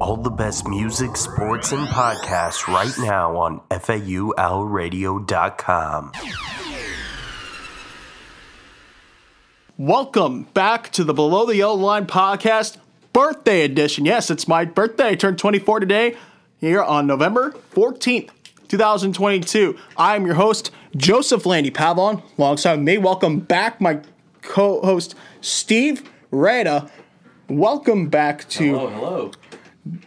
All the best music, sports, and podcasts right now on FAULradio.com. Welcome back to the Below the Yellow Line podcast birthday edition. Yes, it's my birthday. I turned 24 today here on November 14th, 2022. I'm your host, Joseph Landy Pavlon. Alongside me, welcome back my co host, Steve Rada. Welcome back to Hello, hello.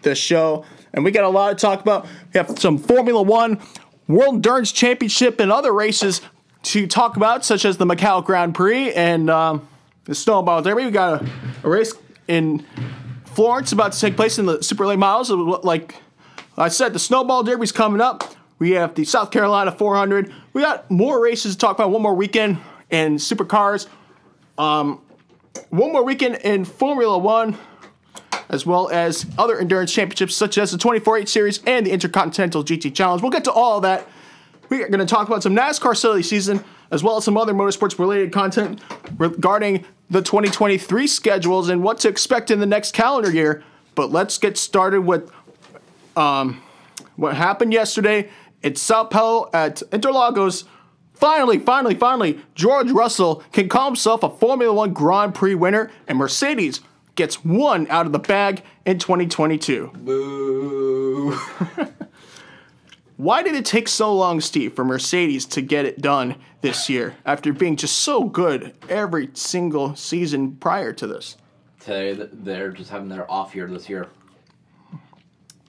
The show. And we got a lot to talk about. We have some Formula One, World Endurance Championship, and other races to talk about, such as the Macau Grand Prix and um, the Snowball Derby. We got a, a race in Florence about to take place in the Super Late Models. Like I said, the Snowball Derby's coming up. We have the South Carolina 400. We got more races to talk about. One more weekend in supercars. Um, one more weekend in Formula One as well as other endurance championships such as the 24H Series and the Intercontinental GT Challenge. We'll get to all of that. We are going to talk about some NASCAR silly season as well as some other motorsports related content regarding the 2023 schedules and what to expect in the next calendar year. But let's get started with um, what happened yesterday at Sao Paulo at Interlagos. Finally, finally, finally, George Russell can call himself a Formula One Grand Prix winner, and Mercedes gets one out of the bag in 2022. Boo. Why did it take so long, Steve, for Mercedes to get it done this year after being just so good every single season prior to this? Today, they're just having their off year this year.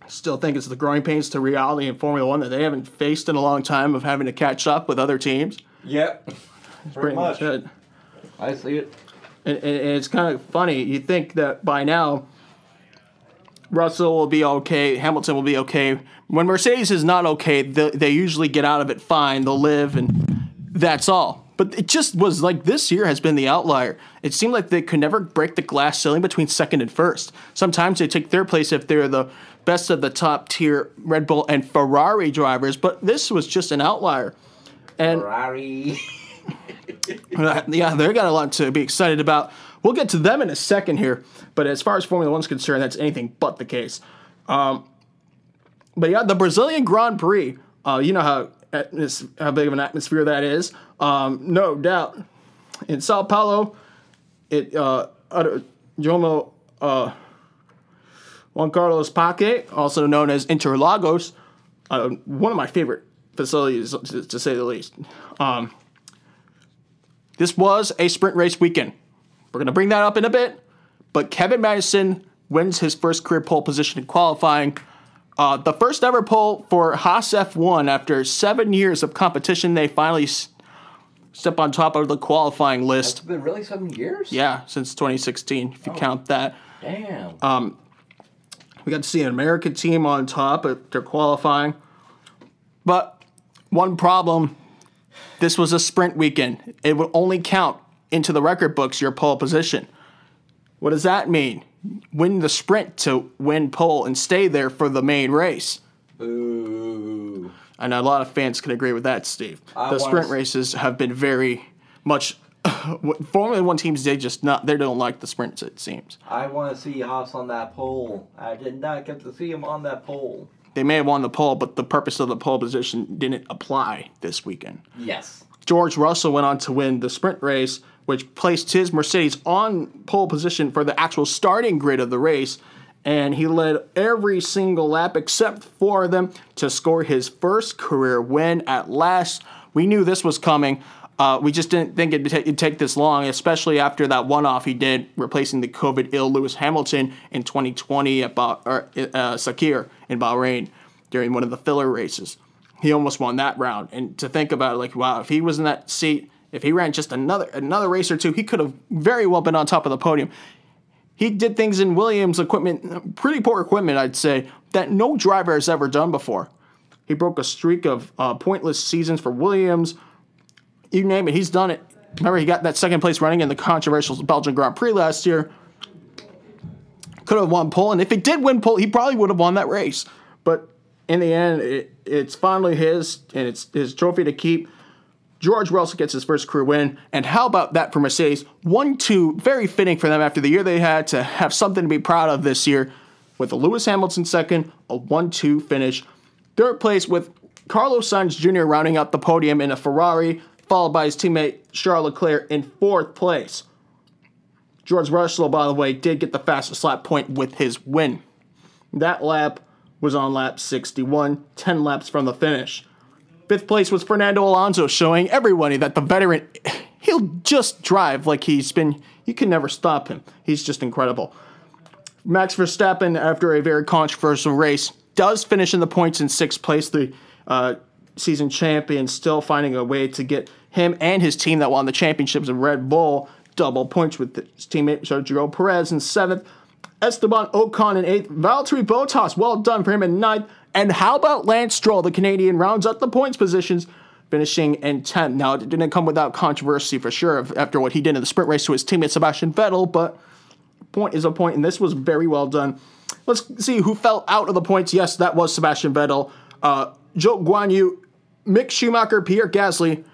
Still think it's the growing pains to reality in Formula One that they haven't faced in a long time of having to catch up with other teams. Yep. Pretty much it. I see it. And, and, it's kind of funny. You think that by now, Russell will be okay, Hamilton will be okay. When Mercedes is not okay, they, they usually get out of it fine. They'll live, and that's all. But it just was like this year has been the outlier. It seemed like they could never break the glass ceiling between second and first. Sometimes they take third place if they're the best of the top tier Red Bull and Ferrari drivers, but this was just an outlier. And Ferrari. yeah, they got a lot to be excited about. We'll get to them in a second here, but as far as Formula One's concerned, that's anything but the case. Um, but yeah, the Brazilian Grand Prix, uh, you know how atmos- how big of an atmosphere that is. Um, no doubt. In Sao Paulo, it uh, Jomo uh, Juan Carlos Paque, also known as Interlagos, uh, one of my favorite facilities to, to say the least. Um, this was a sprint race weekend. We're going to bring that up in a bit, but Kevin Magnussen wins his first career pole position in qualifying. Uh, the first ever pole for Haas F1 after seven years of competition. They finally s- step on top of the qualifying It's list. been really seven years? Yeah, since 2016, if you count that. Damn. Um, We got to see an American team on top at their qualifying. But one problem this was a sprint weekend. It would only count into the record books your pole position. What does that mean? Win the sprint to win pole and stay there for the main race. Boo. I know a lot of fans can agree with that, Steve. I the sprint races have been very much. Formula One teams, they just not they don't like the sprints. It seems I want to see Haas on that pole. I did not get to see him on that pole. They may have won the pole, but the purpose of the pole position didn't apply this weekend. Yes. George Russell went on to win the sprint race, which placed his Mercedes on pole position for the actual starting grid of the race. And he led every single lap except four of them to score his first career win at last. We knew this was coming. Uh, we just didn't think it'd, ta- it'd take this long, especially after that one off he did, replacing the COVID ill Lewis Hamilton in 2020 at bah- or, uh, Sakhir in Bahrain during one of the filler races he almost won that round. And to think about it, like, wow, if he was in that seat, if he ran just another another race or two, he could have very well been on top of the podium. He did things in Williams equipment, pretty poor equipment, I'd say, that no driver has ever done before. He broke a streak of uh, pointless seasons for Williams. You name it, he's done it. Remember, he got that second place running in the controversial Belgian Grand Prix last year. Could have won pole, and if he did win pole, he probably would have won that race. But in the end, it, it's finally his, and it's his trophy to keep. George Russell gets his first career win, and how about that for Mercedes? One, two, very fitting for them after the year they had to have something to be proud of this year with a Lewis Hamilton second, a 1 2 finish. Third place with Carlos Sainz Jr. rounding out the podium in a Ferrari, followed by his teammate Charles Leclerc in fourth place. George Russell, by the way, did get the fastest lap point with his win. That lap was on lap 61, 10 laps from the finish. Fifth place was Fernando Alonso, showing everybody that the veteran, he'll just drive like he's been, you can never stop him. He's just incredible. Max Verstappen, after a very controversial race, does finish in the points in sixth place. The uh, season champion still finding a way to get him and his team that won the championships of Red Bull double points with his teammate Sergio Perez in seventh. Esteban Ocon in eighth. Valtteri Bottas, well done for him in ninth. And how about Lance Stroll, the Canadian, rounds up the points positions, finishing in 10th. Now, it didn't come without controversy for sure after what he did in the sprint race to his teammate Sebastian Vettel, but point is a point, and this was very well done. Let's see who fell out of the points. Yes, that was Sebastian Vettel. Uh, Zhou Guanyu, Mick Schumacher, Pierre Gasly,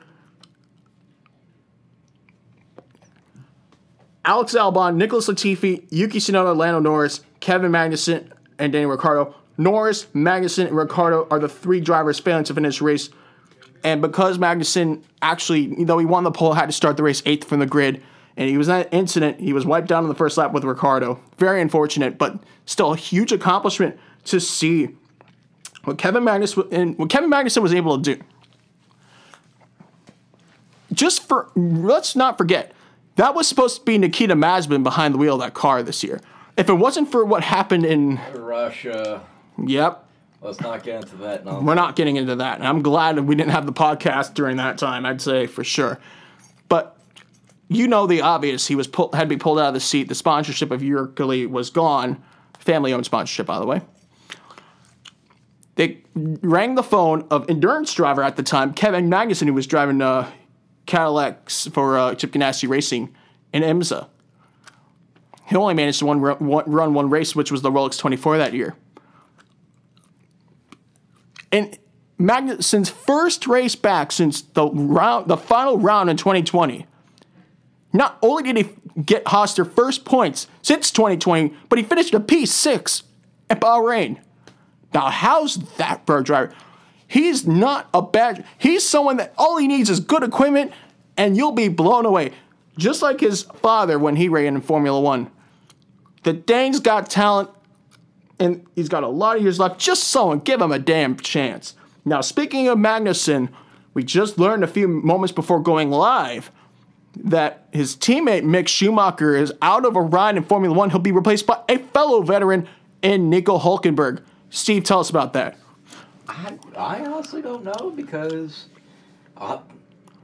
Alex Albon, Nicholas Latifi, Yuki Tsunoda, Lando Norris, Kevin Magnussen, and Daniel Ricciardo. Norris, Magnussen, and Ricciardo are the three drivers failing to finish the race. And because Magnussen actually, though he won the pole, had to start the race eighth from the grid, and he was in that incident, he was wiped out on the first lap with Ricciardo. Very unfortunate, but still a huge accomplishment to see what Kevin Magnussen what Kevin Magnussen was able to do. Just for let's not forget, that was supposed to be Nikita Mazepin behind the wheel of that car this year. If it wasn't for what happened in Russia. Yep, Let's not get into that now. we're not getting into that. And I'm glad that we didn't have the podcast during that time, I'd say for sure. But you know the obvious. He was pull, had to be pulled out of the seat. The sponsorship of Uralkali was gone. Family owned sponsorship, by the way. They rang the phone of endurance driver at the time, Kevin Magnussen, who was driving uh, Cadillacs for uh, Chip Ganassi Racing in IMSA. He only managed to one, run, one, race, which was the Rolex 24 that year. And Magnussen's first race back since the round, the final round in 2020. Not only did he get Haas their first points since 2020, but he finished a P6 at Bahrain. Now, how's that for a driver? He's not a bad. He's someone that all he needs is good equipment, and you'll be blown away. Just like his father when he ran in Formula One. The Dane's got talent, and he's got a lot of years left. Just someone give him a damn chance. Now, speaking of Magnussen, we just learned a few moments before going live that his teammate Mick Schumacher is out of a ride in Formula One. He'll be replaced by a fellow veteran in Nico Hulkenberg. Steve, tell us about that. I, I honestly don't know because uh,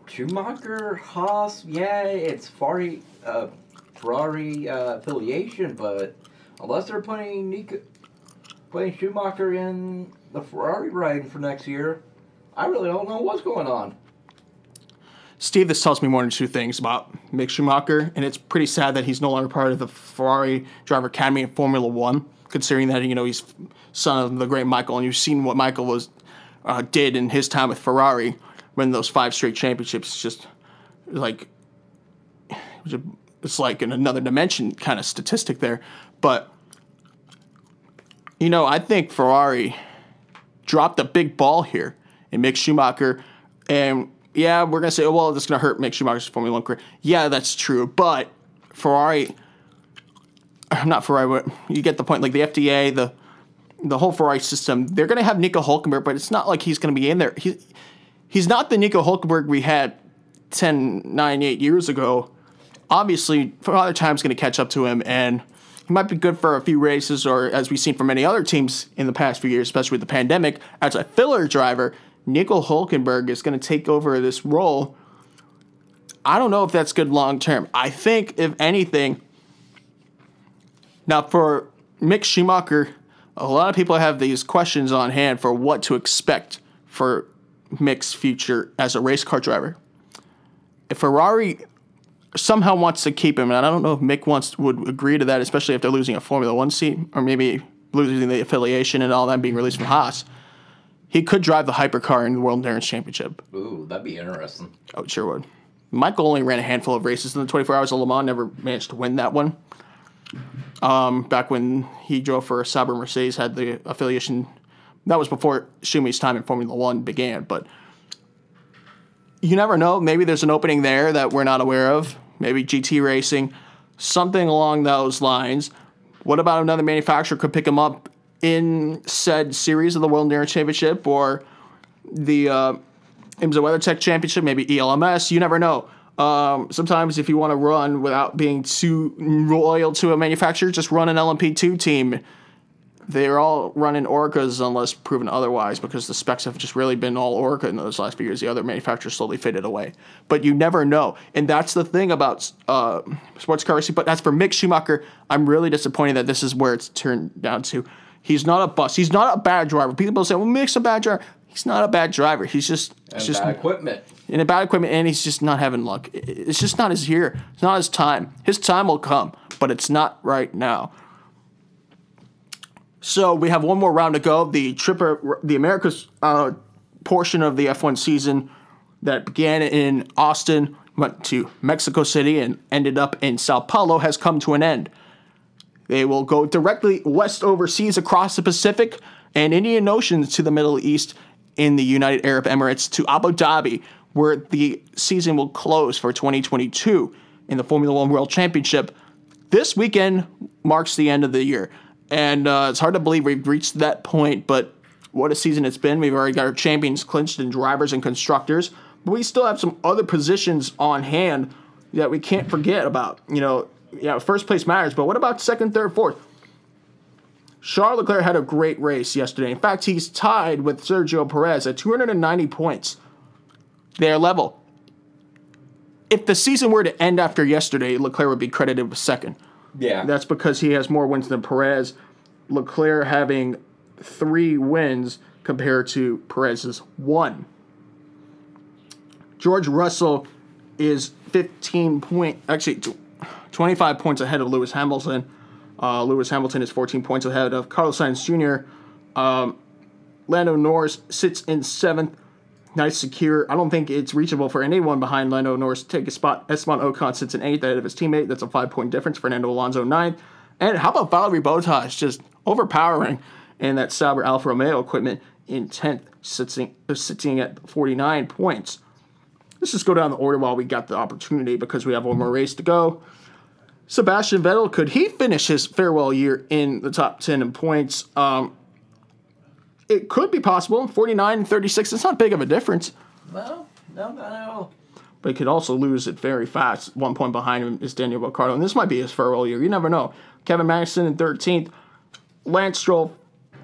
Schumacher, Haas, yeah, it's Ferrari, uh, Ferrari uh, affiliation, but unless they're putting Nico, putting Schumacher in the Ferrari riding for next year, I really don't know what's going on. Steve, this tells me more than two things about Mick Schumacher, and it's pretty sad that he's no longer part of the Ferrari Driver Academy in Formula One, considering that you know he's son of the great Michael, and you've seen what Michael was uh, did in his time with Ferrari, winning those five straight championships. It's just like it's like in another dimension kind of statistic there, but you know I think Ferrari dropped a big ball here and Mick Schumacher, and yeah, we're gonna say, oh, well, this gonna hurt Mick Schumacher's Formula One career. Yeah, that's true, but Ferrari, not Ferrari, but you get the point. Like the FDA, the the whole Ferrari system, they're gonna have Nico Hulkenberg, but it's not like he's gonna be in there. He, he's not the Nico Hulkenberg we had 10, 9, 8 years ago. Obviously, Father Time's gonna catch up to him, and he might be good for a few races, or as we've seen from many other teams in the past few years, especially with the pandemic, as a filler driver. Nico Hulkenberg is going to take over this role. I don't know if that's good long term. I think, if anything, now for Mick Schumacher, a lot of people have these questions on hand for what to expect for Mick's future as a race car driver. If Ferrari somehow wants to keep him, and I don't know if Mick wants would agree to that, especially if they're losing a Formula One seat or maybe losing the affiliation and all that being released from Haas he could drive the hypercar in the World Endurance Championship. Ooh, that'd be interesting. Oh, it sure would. Michael only ran a handful of races in the 24 Hours of Le Mans, never managed to win that one. Um, back when he drove for Sauber Mercedes, had the affiliation. That was before Schumi's time in Formula One began, but you never know. Maybe there's an opening there that we're not aware of. Maybe GT Racing, something along those lines. What about another manufacturer could pick him up in said series of the World Endurance Championship or the uh, IMSA WeatherTech Championship, maybe ELMS? You never know. Um, sometimes if you want to run without being too loyal to a manufacturer, just run an LMP2 team. They're all running Orecas unless proven otherwise because the specs have just really been all Oreca in those last few years. The other manufacturers slowly faded away. But you never know. And that's the thing about uh, sports car racing. But as for Mick Schumacher, I'm really disappointed that this is where it's turned down to. He's not a bust. He's not a bad driver. People say, well, Mick's a bad driver. He's not a bad driver. He's just, And it's just equipment. in a bad equipment, and he's just not having luck. It's just not his year. It's not his time. His time will come, but it's not right now. So we have one more round to go. The tripper, the America's uh, portion of the F1 season that began in Austin, went to Mexico City, and ended up in Sao Paulo has come to an end. They will go directly west overseas across the Pacific and Indian Ocean to the Middle East in the United Arab Emirates to Abu Dhabi, where the season will close for 2022 in the Formula One World Championship. This weekend marks the end of the year. And uh, it's hard to believe we've reached that point, but what a season it's been. We've already got our champions clinched in drivers and constructors, but we still have some other positions on hand that we can't forget about. You know, yeah, first place matters, but what about second, third, fourth? Charles Leclerc had a great race yesterday. In fact, he's tied with Sergio Perez at 290 points. They're level. If the season were to end after yesterday, Leclerc would be credited with second. Yeah. That's because he has more wins than Perez. Leclerc having three wins compared to Perez's one. George Russell is 15 point, actually 25 points ahead of Lewis Hamilton. Uh, Lewis Hamilton is 14 points ahead of Carlos Sainz Jr. Um, Lando Norris sits in seventh. Nice, secure. I don't think it's reachable for anyone behind Lando Norris to take a spot. Esteban Ocon sits in eighth ahead of his teammate. That's a five point difference. Fernando Alonso ninth. And how about Valtteri Bottas just overpowering in that Sauber Alfa Romeo equipment in 10th, sitting, sitting at 49 points. Let's just go down the order while we got the opportunity because we have one more race to go. Sebastian Vettel, could he finish his farewell year in the top 10 in points? Um, it could be possible. 49 and 36, it's not big of a difference, No, no, no, no. but he could also lose it very fast. One point behind him is Daniel Ricciardo, and this might be his farewell year. You never know. Kevin Magnussen in 13th, Lance Stroll,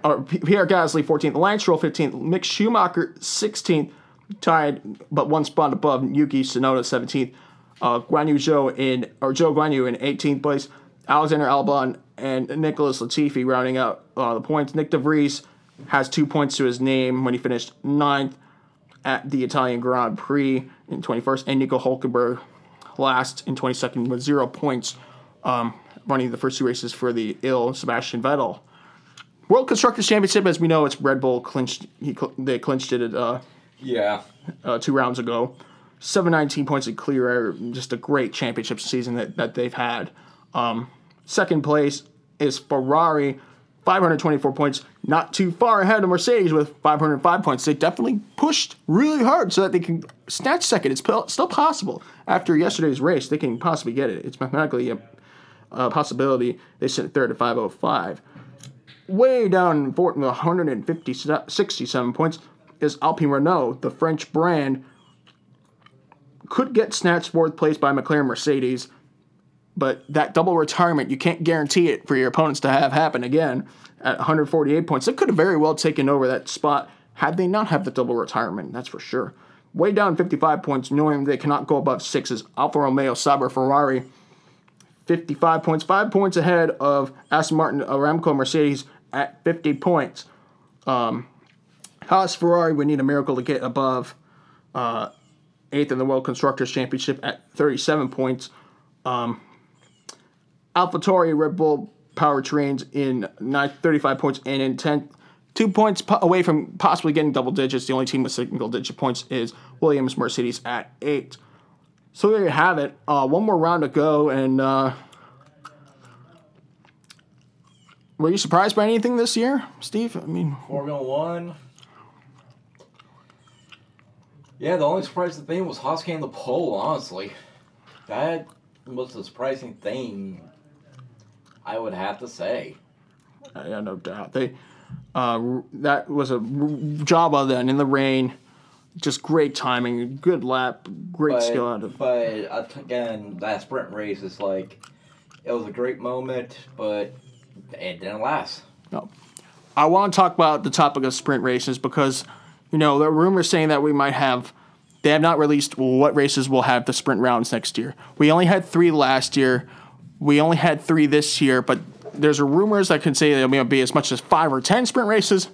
or Pierre Gasly 14th, Lance Stroll 15th, Mick Schumacher 16th, tied but one spot above Yuki Tsunoda 17th, uh, Guan Yu Zhou in or Joe Guan Yu in 18th place, Alexander Albon and Nicholas Latifi rounding out uh, the points. Nyck de Vries has two points to his name when he finished ninth at the Italian Grand Prix in 21st, and Nico Hulkenberg last in 22nd with zero points, um, running the first two races for the ill Sebastian Vettel. World Constructors Championship, as we know, it's Red Bull clinched. He they clinched it at uh, Yeah. uh, two rounds ago. 719 points in clear air. Just a great championship season that, that they've had. Um, second place is Ferrari, 524 points. Not too far ahead of Mercedes with 505 points. They definitely pushed really hard so that they can snatch second. It's still possible. After yesterday's race, they can possibly get it. It's mathematically a, a possibility. They sit third at 505 way down for 167 points is Alpine Renault, the French brand. Could get snatched fourth place by McLaren Mercedes, but that double retirement, you can't guarantee it for your opponents to have happen again at 148 points. They could have very well taken over that spot had they not have the double retirement, that's for sure. Way down 55 points, knowing they cannot go above sixes. Alfa Romeo, Sauber, Ferrari. 55 points, five points ahead of Aston Martin, Aramco, Mercedes at 50 points. Um, Haas, Ferrari would need a miracle to get above uh, eighth in the World Constructors Championship at 37 points. Um, AlphaTauri, Red Bull Powertrains in ninth, 35 points, and in 10th, two points po- away from possibly getting double digits. The only team with single digit points is Williams Mercedes at eight. So there you have it. Uh, one more round to go, and uh, Were you surprised by anything this year, Steve? I mean, Formula One. Yeah, the only surprising thing was getting the pole, honestly. That was the surprising thing, I would have to say. yeah, no doubt. They uh, that was a job of that in the rain. Just great timing, good lap, great But, skill out of. but uh, again, that sprint race is like, it was a great moment, but it didn't last. No. I want to talk about the topic of sprint races because, you know, are rumors saying that we might have. They have not released what races will have the sprint rounds next year. We only had three last year. We only had three this year, but there's rumors that can say there may be as much as five or ten sprint races.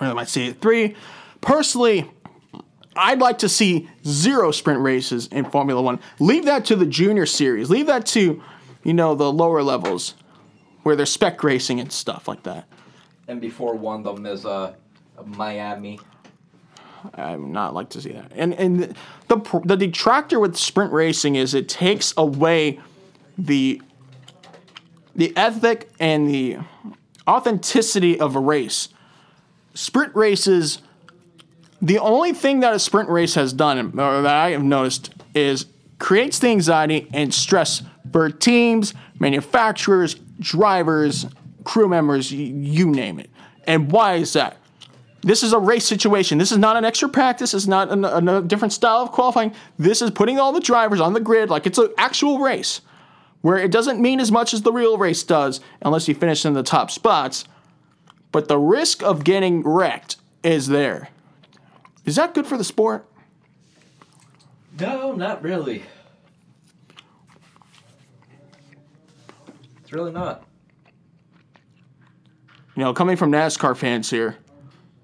Or they might say three. Personally, I'd like to see zero sprint races in Formula One. Leave that to the junior series. Leave that to, you know, the lower levels where they're spec racing and stuff like that. And before one of them is uh, Miami. I would not like to see that. And and the the detractor with sprint racing is it takes away the the ethic and the authenticity of a race. Sprint races, the only thing that a sprint race has done, or that I have noticed, is creates the anxiety and stress for teams, manufacturers, drivers, crew members, you name it. And why is that? This is a race situation. This is not an extra practice. It's not an, an- a different style of qualifying. This is putting all the drivers on the grid like it's an actual race, where it doesn't mean as much as the real race does unless you finish in the top spots. But the risk of getting wrecked is there. Is that good for the sport? No, not really. It's really not. You know, coming from NASCAR fans here,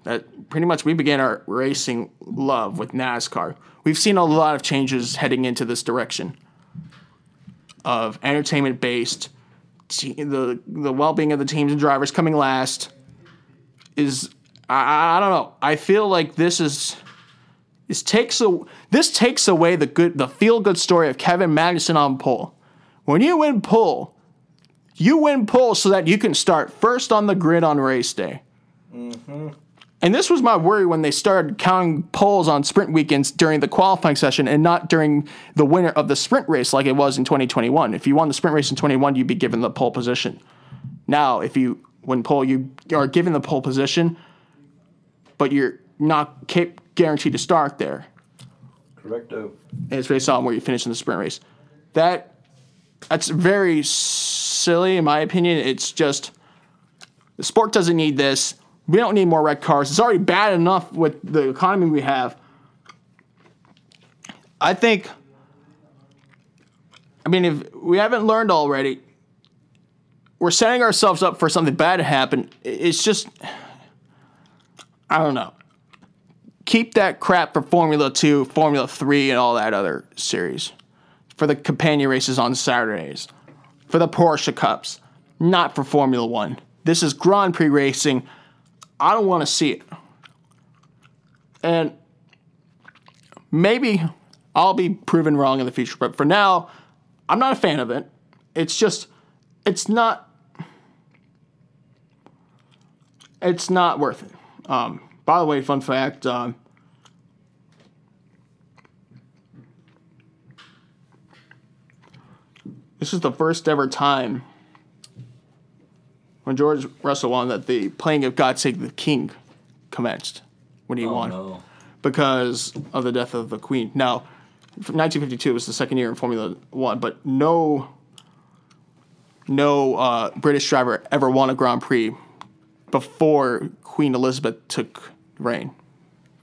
that pretty much we began our racing love with NASCAR. We've seen a lot of changes heading into this direction of entertainment based. The the well being of the teams and drivers coming last is I, I don't know. I feel like this is this takes a this takes away the good the feel good story of Kevin Magnussen on pole. When you win pole, you win pole so that you can start first on the grid on race day. Mm-hmm. And this was my worry when they started counting poles on sprint weekends during the qualifying session and not during the winner of the sprint race like it was in 2021. If you won the sprint race in 21, you'd be given the pole position. Now, if you win pole, you are given the pole position, but you're not cap- guaranteed to start there. Correcto. And it's based on where you finish in the sprint race. That that's very silly in my opinion. It's just the sport doesn't need this. We don't need more red cars. It's already bad enough with the economy we have. I think I mean if we haven't learned already, we're setting ourselves up for something bad to happen. It's just I don't know keep that crap for Formula 2, Formula 3, and all that other series. For the companion races on Saturdays. For the Porsche Cups. Not for Formula 1. This is Grand Prix racing. I don't want to see it. And maybe I'll be proven wrong in the future, but for now, I'm not a fan of it. It's just, it's not, it's not worth it. Um, by the way, fun fact. Um, this is the first ever time when George Russell won that the playing of God Save the King commenced when he Oh, won no. because of the death of the Queen. Now, 1952 was the second year in Formula One, but no, no uh, British driver ever won a Grand Prix before Queen Elizabeth took reign.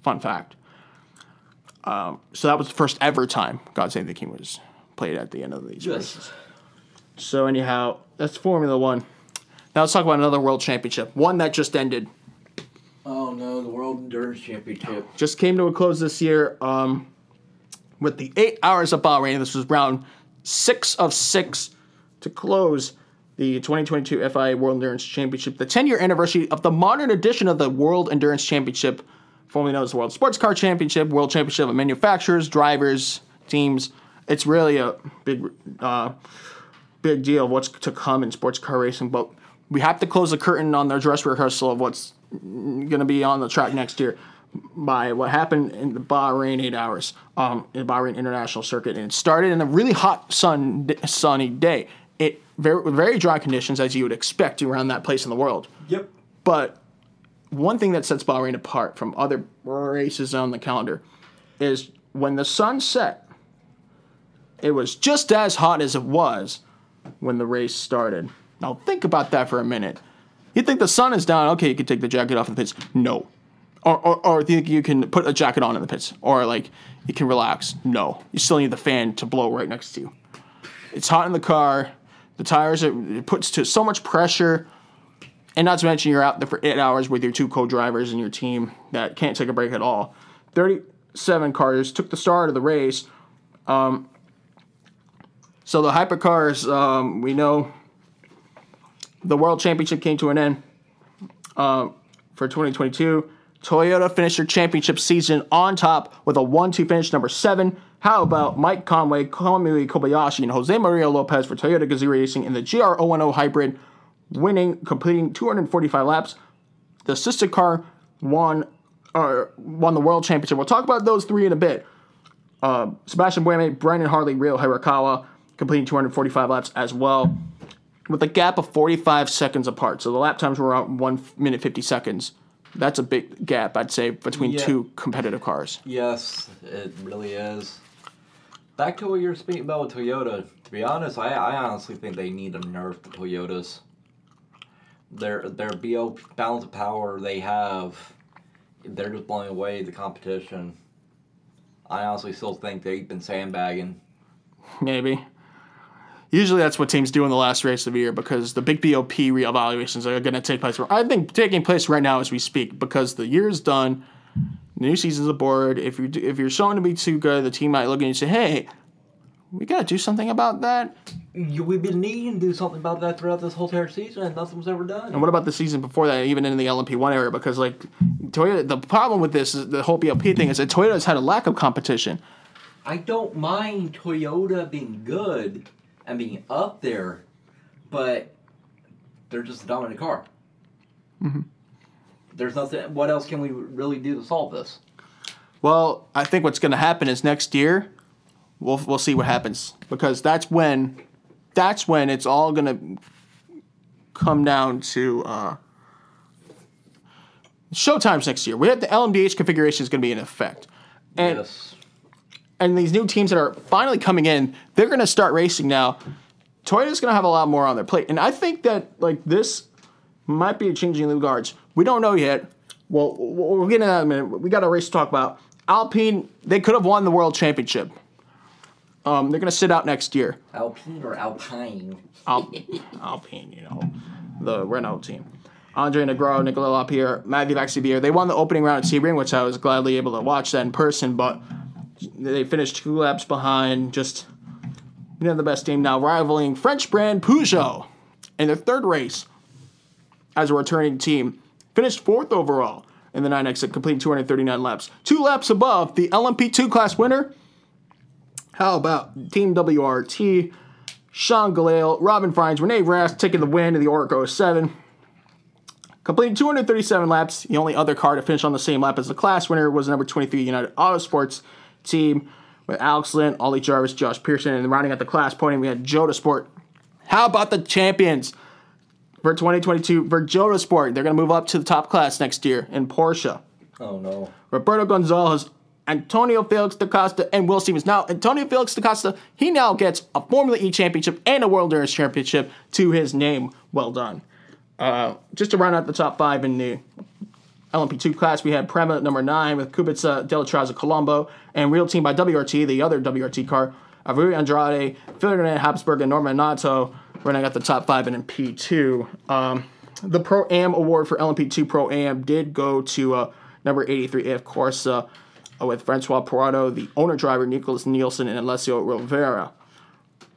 Fun fact. Um, so that was the first ever time God Save the King was played at the end of these races. So anyhow, that's Formula One. Now let's talk about another World Championship, one that just ended. Oh no, the World Endurance Championship. just came to a close this year um, with the eight hours of Bahrain. This was round six of six to close the 2022 FIA World Endurance Championship, the 10 year anniversary of the modern edition of the World Endurance Championship, formerly known as the World Sports Car Championship, World Championship of manufacturers, drivers, teams. It's really a big, uh, big deal of what's to come in sports car racing. But we have to close the curtain on their dress rehearsal of what's going to be on the track next year by what happened in the Bahrain eight hours, um, in the Bahrain International Circuit, and it started in a really hot sun sunny day. It very very dry conditions as you would expect around that place in the world. Yep. But one thing that sets Bahrain apart from other races on the calendar is when the sun set, it was just as hot as it was when the race started. Now think about that for a minute. You think the sun is down, okay, you can take the jacket off in the pits. No. Or, or, or think you can put a jacket on in the pits. Or like you can relax. No. You still need the fan to blow right next to you. It's hot in the car. The tires, are, it puts to so much pressure. And not to mention, you're out there for eight hours with your two co drivers and your team that can't take a break at all. 37 cars took the start of the race. Um, so the hypercars, um, we know the World Championship came to an end uh, for 2022. Toyota finished their championship season on top with a 1 2 finish, number seven. How about Mike Conway, Kamui Kobayashi, and Jose Maria Lopez for Toyota Gazoo Racing in the GR010 hybrid, winning, completing 245 laps. The sister car won uh, won the world championship. We'll talk about those three in a bit. Uh, Sebastian Buemi, Brendon Hartley, Ryo Hirakawa, completing 245 laps as well, with a gap of 45 seconds apart. So the lap times were around 1 minute 50 seconds. That's a big gap, I'd say, between Yeah. two competitive cars. Yes, it really is. Back to what you were speaking about with Toyota. To be honest, I, I honestly think they need to nerf the Toyotas. Their their BO balance of power they have, they're just blowing away the competition. I honestly still think they've been sandbagging. Maybe. Usually that's what teams do in the last race of the year because the big BOP reevaluations are going to take place. I think taking place right now as we speak because the year's done, the new season's aboard. If you if you're showing to be too good, the team might look at you and say, "Hey, we got to do something about that." We've been needing to do something about that throughout this whole entire season, and nothing was ever done. And what about the season before that, even in the LMP1 era? Because like Toyota, the problem with this is the whole BOP thing is that Toyota's had a lack of competition. I don't mind Toyota being good and being up there, but they're just a dominant car. There's nothing. What else can we really do to solve this? Well, I think what's going to happen is next year, we'll we'll see what happens because that's when, that's when it's all going to come down to uh, showtimes next year. We have the LMDH configuration is going to be in effect, and yes. And these new teams that are finally coming in, they're going to start racing now. Toyota's going to have a lot more on their plate, and I think that like this might be a changing of the guards. We don't know yet. Well, we'll get into that in a minute. We got a race to talk about. Alpine, they could have won the world championship. Um, they're going to sit out next year. Alpine or Alpine? Al- Alpine, you know, the Renault team. Andre Negrão, Nicolas Lapierre, Matthieu Vaxivière. They won the opening round at Sebring, which I was gladly able to watch that in person, but they finished two laps behind. Just you know the best team now, rivaling French brand Peugeot in their third race as a returning team. Finished fourth overall in the 9X, completing 239 laps. Two laps above the LMP2 class winner. How about Team WRT? Sean Gelael, Robin Frijns, René Rast taking the win in the Oreca 07. Completing 237 laps. The only other car to finish on the same lap as the class winner was number 23 United Autosports team with Alex Lynn, Ollie Jarvis, Josh Pearson, and rounding out the class podium, we had Jota Sport. How about the champions for 2022 for Jota Sport? They're going to move up to the top class next year in Porsche. Oh no. Roberto Gonzalez, Antonio Felix da Costa, and Will Stevens. Now, Antonio Felix da Costa, he now gets a Formula E championship and a World Endurance championship to his name. Well done. Uh, just to round out the top five in the LMP2 class, we had Prema number nine with Kubica, Delatraza, Colombo, and Real Team by WRT, the other WRT car. Avuri Andrade, Ferdinand Habsburg, and Norman Nato running at the top five in P2. Um, the Pro Am award for LMP2 Pro Am did go to uh, number 83 AF Corse uh, with François Perrodo, the owner driver Nicklas Nielsen, and Alessio Rovera.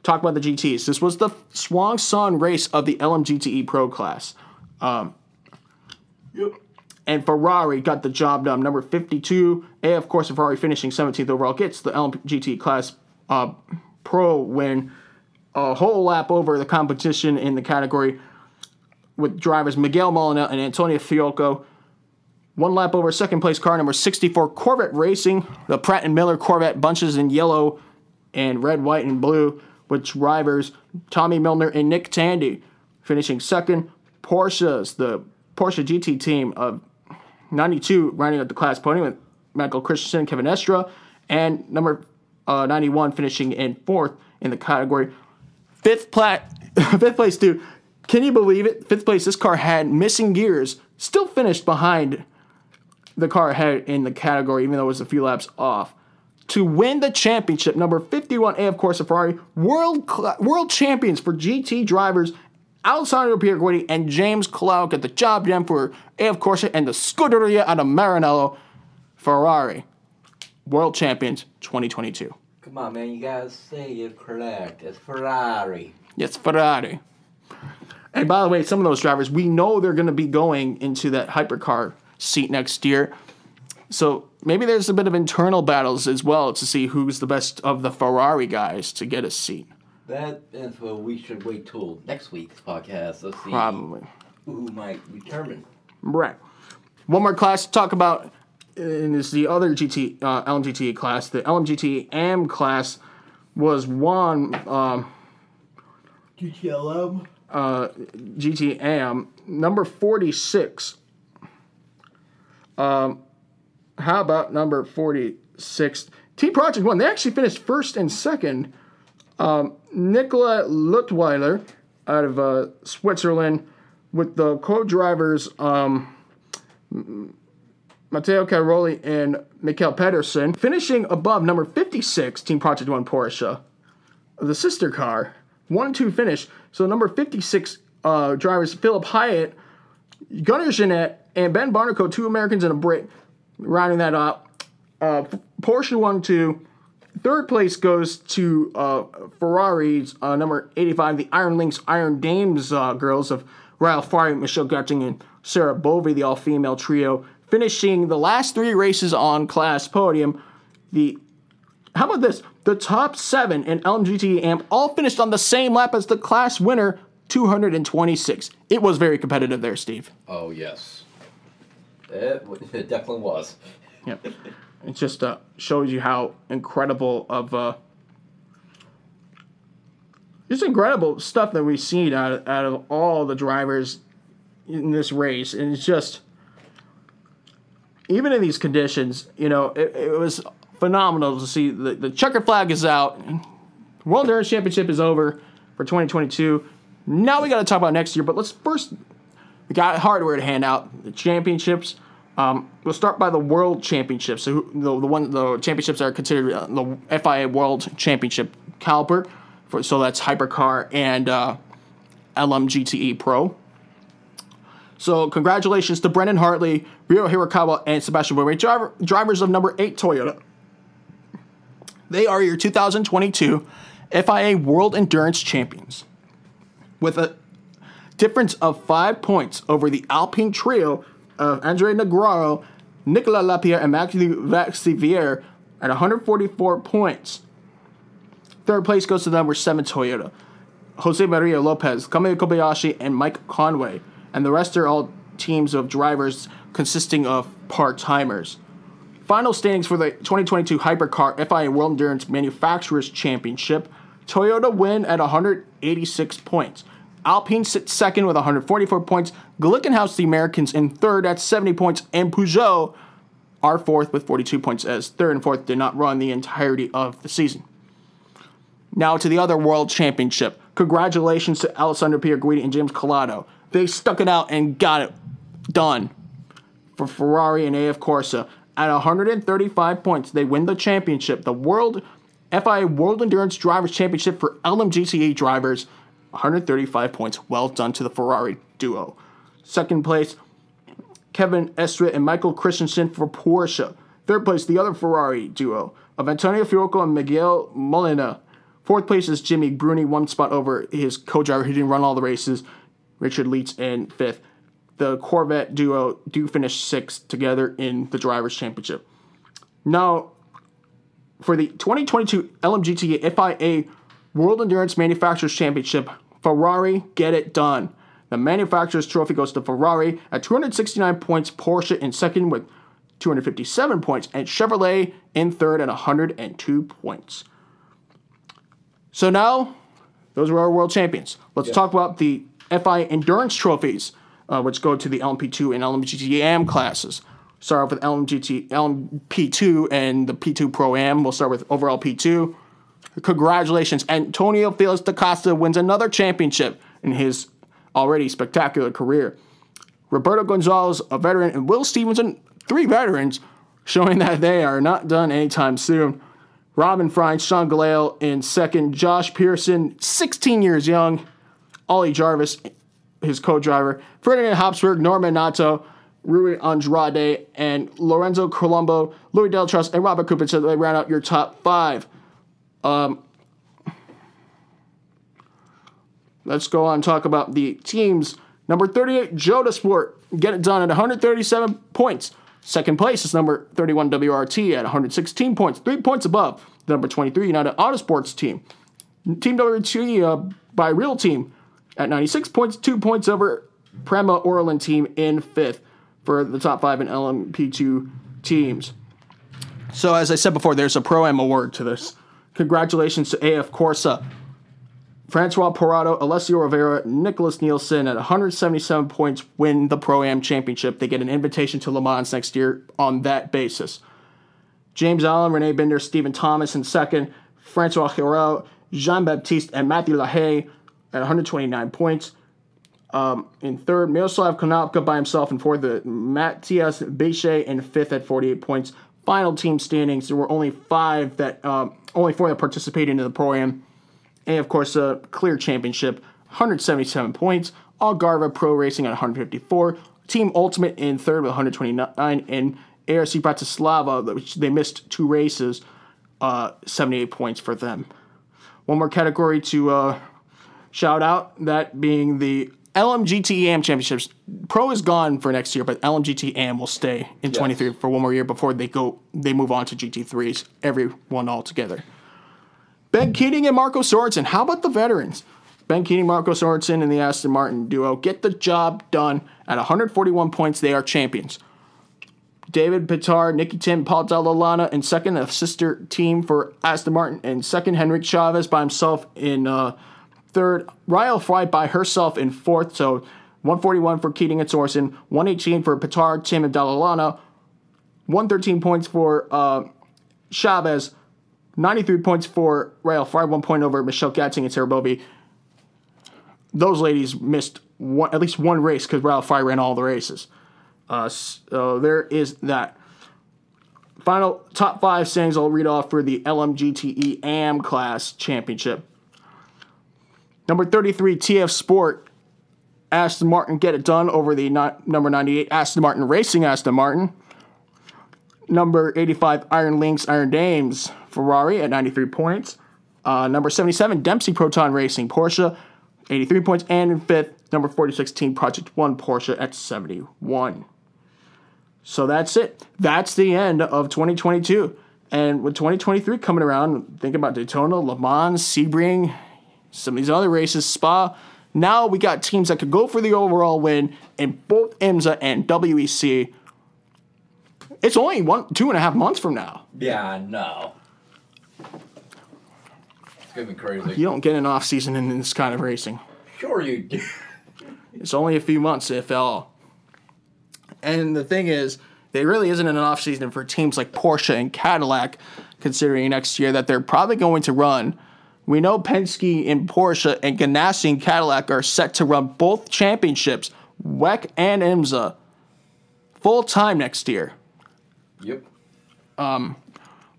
Talk about the GTs. This was the Swan Song race of the LMGTE Pro class. Yep. And Ferrari got the job done. Number 52, and of course, Ferrari finishing 17th overall gets the LMGT class uh, pro win, a whole lap over the competition in the category. with drivers Miguel Molina and Antonio Fuoco. One lap over second place car number 64 Corvette Racing. The Pratt and Miller Corvette bunches in yellow and red, white, and blue with drivers Tommy Milner and Nick Tandy. Finishing second, Porsche's the Porsche GT team of 92 rounding at the class podium with Michael Christensen, Kevin Estre, and number uh, 91 finishing in fourth in the category. Fifth plat, fifth place, dude. Can you believe it? Fifth place. This car had missing gears. Still finished behind the car ahead in the category, even though it was a few laps off. To win the championship, number 51 AF Corse, of Ferrari, world cl- world champions for GT drivers, Alessandro Pierguidi and James Calado get the job done for AF Corse, and the Scuderia out of Maranello, Ferrari, world champions 2022. Come on, man, you gotta say it correct. It's Ferrari. Yes, Ferrari. And by the way, some of those drivers, we know they're going to be going into that hypercar seat next year. So maybe there's a bit of internal battles as well to see who's the best of the Ferrari guys to get a seat. That is what we should wait till next week's podcast to see Probably. who might determine. Right. One more class to talk about and is the other GT uh, LMGT class. The LMGT AM class was won um, GTLM. uh, GT AM number 46. Um, how about number 46? T Project One. They actually finished first and second. Um, Nicola Leutwiler out of uh, Switzerland with the co-drivers um, Matteo Cairoli and Mikkel Pedersen, finishing above number 56, Team Project One Porsche, the sister car. One and two finish. So number 56 uh, drivers Philip Hyett, Gunnar Jeannette, and Ben Barnicoat, two Americans and a Brit, rounding that up. Uh, Porsche one two. Third place goes to uh, Ferrari's uh, number 85, the Iron Lynx Iron Dames uh, girls of Ralph Ferrari, Michelle Gatting, and Sarah Bovy, the all female trio, finishing the last three races on class podium. The how about this? The top seven in LMGT AMP all finished on the same lap as the class winner, 226. It was very competitive there, Steve. Oh yes. It, it definitely was. Yep. It just uh, shows you how incredible of uh, just incredible stuff that we've seen out of, out of all the drivers in this race, and it's just even in these conditions, you know, it, it was phenomenal to see the, the checker flag is out. World Endurance Championship is over for 2022. Now we got to talk about next year, but let's first we got hardware to hand out. The championships. Um, we'll start by the World Championships. So the the one the championships are considered uh, the FIA World Championship caliber. For, so that's Hypercar and uh, LMGTE Pro. So congratulations to Brendon Hartley, Ryo Hirakawa, and Sebastian Buemi, driver, drivers of number eight Toyota. They are your 2022 FIA World Endurance Champions with a difference of five points over the Alpine trio of Andre Negrão, Nicolas Lapierre, and Matthieu Vaxivière at 144 points. Third place goes to number seven Toyota. Jose Maria Lopez, Kamui Kobayashi, and Mike Conway. And the rest are all teams of drivers consisting of part timers. Final standings for the 2022 Hypercar FIA World Endurance Manufacturers Championship. Toyota win at 186 points. Alpine sits second with 144 points. Glickenhaus, the Americans, in third at 70 points. And Peugeot are fourth with 42 points, as third and fourth did not run the entirety of the season. Now to the other World Championship. Congratulations to Alessandro Pierguidi and James Calado. They stuck it out and got it done for Ferrari and AF Corse. At 135 points, they win the championship, the World FIA World Endurance Drivers Championship for LMGTE drivers. 135 points. Well done to the Ferrari duo. Second place, Kevin Estre and Michael Christensen for Porsche. Third place, the other Ferrari duo of Antonio Fuoco and Miguel Molina. Fourth place is Jimmy Bruni, one spot over his co-driver who didn't run all the races, Richard Lietz, in fifth. The Corvette duo do finish sixth together in the Drivers' Championship. Now, for the 2022 LMGT FIA World Endurance Manufacturers Championship, Ferrari get it done. The manufacturer's trophy goes to Ferrari at 269 points, Porsche in second with 257 points, and Chevrolet in third at 102 points. So now, those were our world champions. Let's talk about the FI endurance trophies, uh, which go to the LMP2 and LMGT AM classes. Start off with LMGT, LMP2 and the P2 Pro Am. We'll start with overall P2. Congratulations, Antonio Felix da Costa wins another championship in his already spectacular career. Roberto Gonzalez, a veteran, and Will Stevenson, three veterans, showing that they are not done anytime soon. Robin Frijns, Sean Gelael in second. Josh Pearson, 16 years young. Ollie Jarvis, his co-driver. Ferdinand Habsburg, Norman Nato, Rui Andrade, and Lorenzo Colombo, Louis Delétraz, and Robert Cooper. So they round out your top five. Um, let's go on and talk about the teams. Number 38, Jota Sport, get it done at 137 points. Second place is number 31 WRT at 116 points, three points above the number 23 United Autosports team. Team WRT uh, by Real Team at 96 points, two points over Prema Orlen team in fifth for the top five in LMP2 teams. So, as I said before, there's a Pro Am award to this. Congratulations to AF Corse, François Perrodo, Alessio Rovera, Nicklas Nielsen at 177 points win the Pro Am Championship. They get an invitation to Le Mans next year on that basis. James Allen, Rene Binder, Stephen Thomas in second, Francois Hirel, Jean Baptiste, and Matthew Lahaye at 129 points. Um, in third, Miroslav Konopka by himself in fourth, uh, Matthias Bechet in fifth at 48 points. Final team standings, there were only five that, um, only four that participated in the program, And of course, a clear championship, 177 points. Algarve Pro Racing at 154. Team Ultimate in third with 129. And ARC Bratislava, which they missed two races, uh, 78 points for them. One more category to uh, shout out, that being the LMGT AM Championships. Pro is gone for next year, but LMGT AM will stay in 23 for one more year before they go. They move on to GT3s, everyone all together. Ben Keating and Marco Sorensen. How about the veterans? Ben Keating, Marco Sorensen, and the Aston Martin duo get the job done. At 141 points, they are champions. David Pittard, Nicki Thiim, Paul Dalla Lana in second, a sister team for Aston Martin, and second, Henrik Chaves by himself in uh, third. Rahel Frey by herself in fourth, so 141 for Keating and Sorensen, 118 for Pittard, Thiim, and Dalla Lana, 113 points for uh, Chaves, 93 points for Rahel Frey, one point over Michelle Gatting and Sarah Bovy. Those ladies missed one, at least one race because Rahel Frey ran all the races. Uh, so there is that. Final top five standings I'll read off for the LMGTE AM class championship. Number 33, TF Sport. Aston Martin get it done over the number 98, Aston Martin Racing Aston Martin. Number 85, Iron Lynx Iron Dames Ferrari at 93 points. Uh, number 77, Dempsey Proton Racing Porsche, 83 points. And in fifth, number 46, Team Project 1 Porsche at 71. So that's it. That's the end of 2022. And with 2023 coming around, think about Daytona, Le Mans, Sebring, some of these other races, Spa. Now we got teams that could go for the overall win in both IMSA and WEC. It's only one, two and a half months from now. Yeah, I know. It's gonna be crazy. You don't get an off season in this kind of racing. Sure you do. It's only a few months, if at all. And the thing is, there really isn't an off season for teams like Porsche and Cadillac, considering next year that they're probably going to run. We know Penske and Porsche and Ganassi and Cadillac are set to run both championships, WEC and IMSA, full time next year. Yep. Um,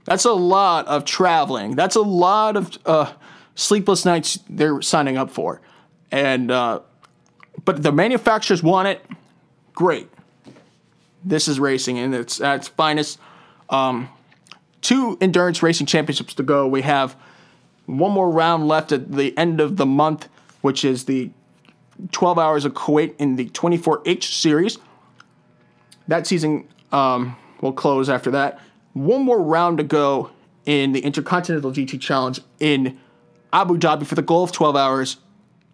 That's a lot of traveling. That's a lot of uh, sleepless nights they're signing up for. And uh, but the manufacturers want it. Great. This is racing, and it's at its finest. Um, two endurance racing championships to go. We have one more round left at the end of the month, which is the 12 Hours of Kuwait in the 24H series. That season um, will close after that. One more round to go in the Intercontinental GT Challenge in Abu Dhabi for the goal of 12 hours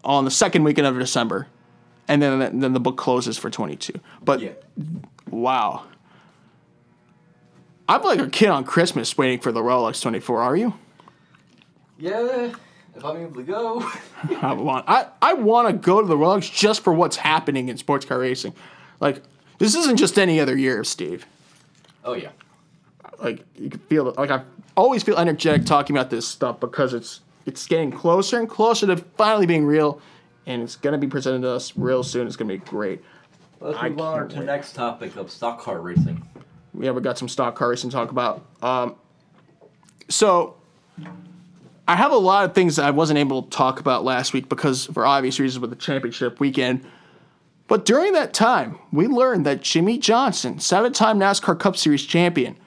on the second weekend of December. and then then the book closes for 22. But Yeah. wow, I'm like a kid on Christmas waiting for the Rolex 24. Are you? Yeah. If I'm able to go. I want I, I want to go to the Rolex just for what's happening in sports car racing. Like this isn't just any other year, Steve. oh yeah. Like you can feel. Like I always feel energetic talking about this stuff because it's it's getting closer and closer to finally being real, and it's gonna be presented to us real soon. It's gonna be great. Let's I move on to the next topic of stock car racing. Yeah, we got some stock car racing to talk about. Um, so I have a lot of things I wasn't able to talk about last week because for obvious reasons with the championship weekend. But during that time, we learned that Jimmie Johnson, seven-time NASCAR Cup Series champion,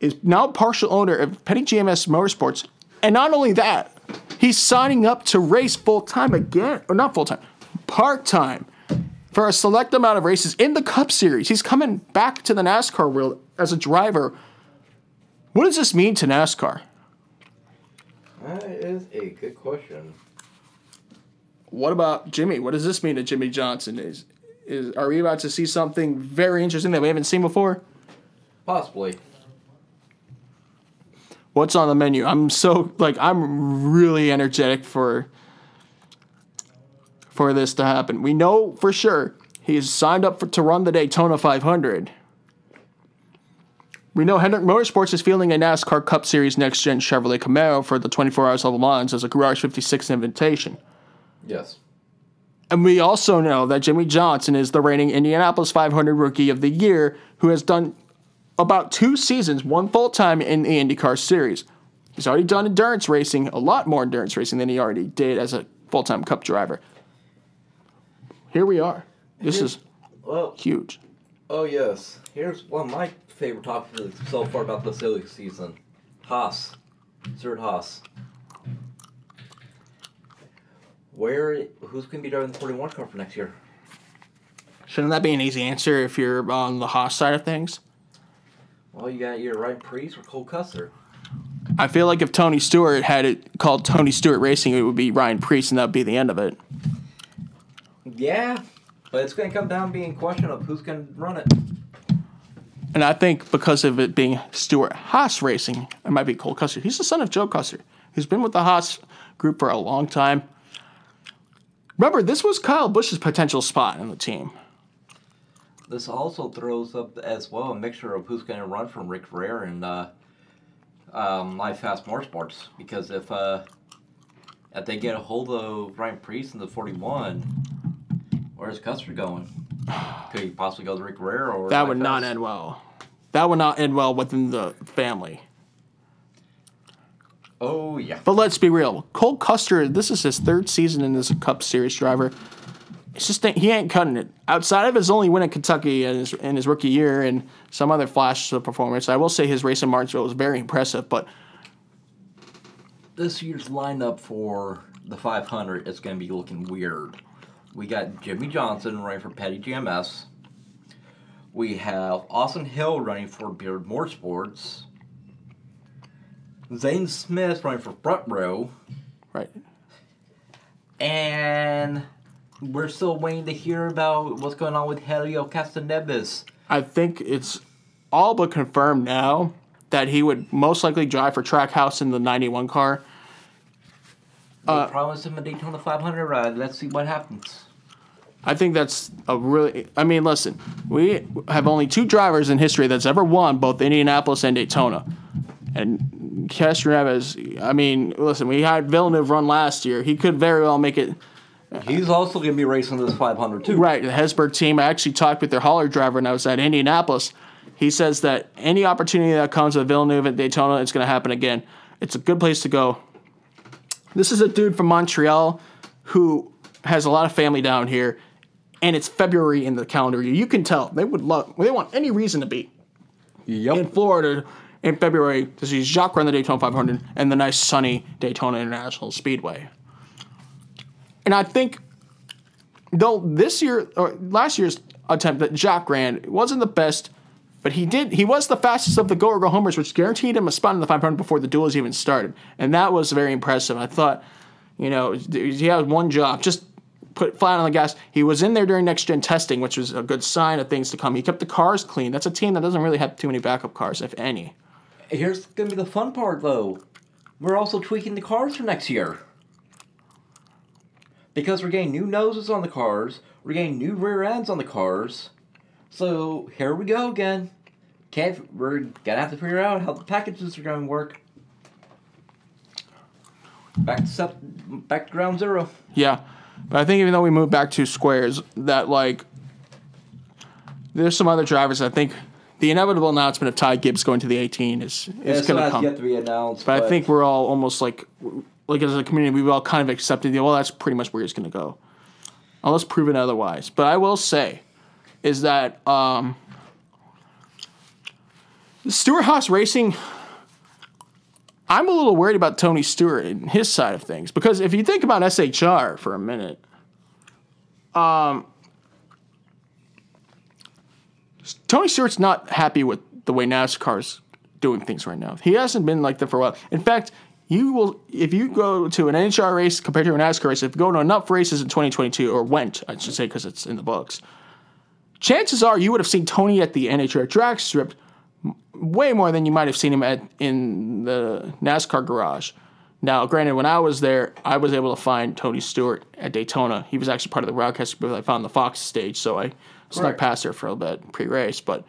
is now partial owner of Petty GMS Motorsports. And not only that, he's signing up to race full time again, or not full time, part time for a select amount of races in the Cup Series. He's coming back to the NASCAR world as a driver. What does this mean to NASCAR? That is a good question. What about Jimmy? What does this mean to Jimmie Johnson? Is is are we about to see something very interesting that we haven't seen before? Possibly. What's on the menu? I'm so like I'm really energetic for for this to happen. We know for sure he's signed up for, to run the Daytona 500. We know Hendrick Motorsports is fielding a NASCAR Cup Series Next Gen Chevrolet Camaro for the 24 Hours of Le Mans as a Garage 56 invitation. Yes. And we also know that Jimmie Johnson is the reigning Indianapolis 500 Rookie of the Year who has done about two seasons, one full time in the IndyCar Series. He's already done endurance racing, a lot more endurance racing than he already did as a full time Cup driver. Here we are. This is Well, huge. oh yes. Here's one of my favorite topics so far about the silly season. Haas. Stewart-Haas. Where who's gonna be driving the 41 car for next year? Shouldn't that be an easy answer if you're on the Haas side of things? Well, you got your Ryan Preece or Cole Custer. I feel like if Tony Stewart had it called Tony Stewart Racing, it would be Ryan Preece, and that would be the end of it. Yeah, but it's gonna come down being a question of who's gonna run it. And I think because of it being Stewart-Haas Racing, it might be Cole Custer. He's the son of Joe Custer, who's been with the Haas group for a long time. Remember, this was Kyle Busch's potential spot in the team. This also throws up as well a mixture of who's going to run from Rick Ferrer and uh, um, Live Fast Motorsports. Because if uh, if they get a hold of Ryan Preece in the 41, where's Custer going? Could he possibly go to Rick Ferrer or That would not end well. That would not end well within the family. Oh yeah. But let's be real. Cole Custer, this is his third season in this Cup Series driver. It's just he ain't cutting it. Outside of his only win in Kentucky in his, in his rookie year and some other flashes of performance, I will say his race in Martinsville was very impressive. But This year's lineup for the 500 is going to be looking weird. We got Jimmie Johnson running for Petty GMS. We have Austin Hill running for Beard Sports. Zane Smith running for Front Row. right, And we're still waiting to hear about what's going on with Helio Castroneves. I think it's all but confirmed now that he would most likely drive for Trackhouse in the 91 car. Uh, promised him a Daytona 500 ride. Let's see what happens. I think that's a really. I mean, listen, we have only two drivers in history that's ever won both Indianapolis and Daytona. And Castroneves, I mean, listen, we had Villeneuve run last year. He could very well make it He's also going to be racing this 500 too. right. The Hezeberg team, I actually talked with their hauler driver and I was at Indianapolis. He says that any opportunity that comes with Villeneuve at Daytona, it's going to happen again. It's a good place to go. This is a dude from Montreal who has a lot of family down here, and it's February in the calendar year. You can tell they would love. They want any reason to be Yep. in Florida in February to see Jacques run the Daytona 500 and the nice sunny Daytona International Speedway. And I think, though this year or last year's attempt that Jacques ran wasn't the best, but he did. He was the fastest of the go or go homers, which guaranteed him a spot in the 500 before the duels even started, and that was very impressive. I thought, you know, he had one job, just put flat on the gas. He was in there during next gen testing, which was a good sign of things to come. He kept the cars clean. That's a team that doesn't really have too many backup cars, if any. Here's gonna be the fun part, though. We're also tweaking the cars for next year. Because we're getting new noses on the cars, we're getting new rear ends on the cars. So here we go again. Can't we're gonna have to figure out how the packages are gonna work. Back to sep- back to ground zero. Yeah, but I think even though we moved back two squares, that like there's some other drivers. I think the inevitable announcement of Ty Gibbs going to the 18 is is to not come. yet to be announced. But I think we're all almost like, like as a community, we've all kind of accepted. the Well, that's pretty much where he's going to go, unless proven otherwise. But I will say, is that um, Stewart Haas Racing. I'm a little worried about Tony Stewart and his side of things because if you think about SHR for a minute, um, Tony Stewart's not happy with the way NASCAR's doing things right now. He hasn't been like that for a while. In fact, you will if you go to an NHR race compared to a NASCAR race, if you go to enough races in 2022 or went, I should say because it's in the books, chances are you would have seen Tony at the NHR drag strip way more than you might have seen him at in the NASCAR garage. Now, granted, when I was there, I was able to find Tony Stewart at Daytona. He was actually part of the broadcast group. I found the Fox stage, so I snuck Right. past there for a bit pre-race. But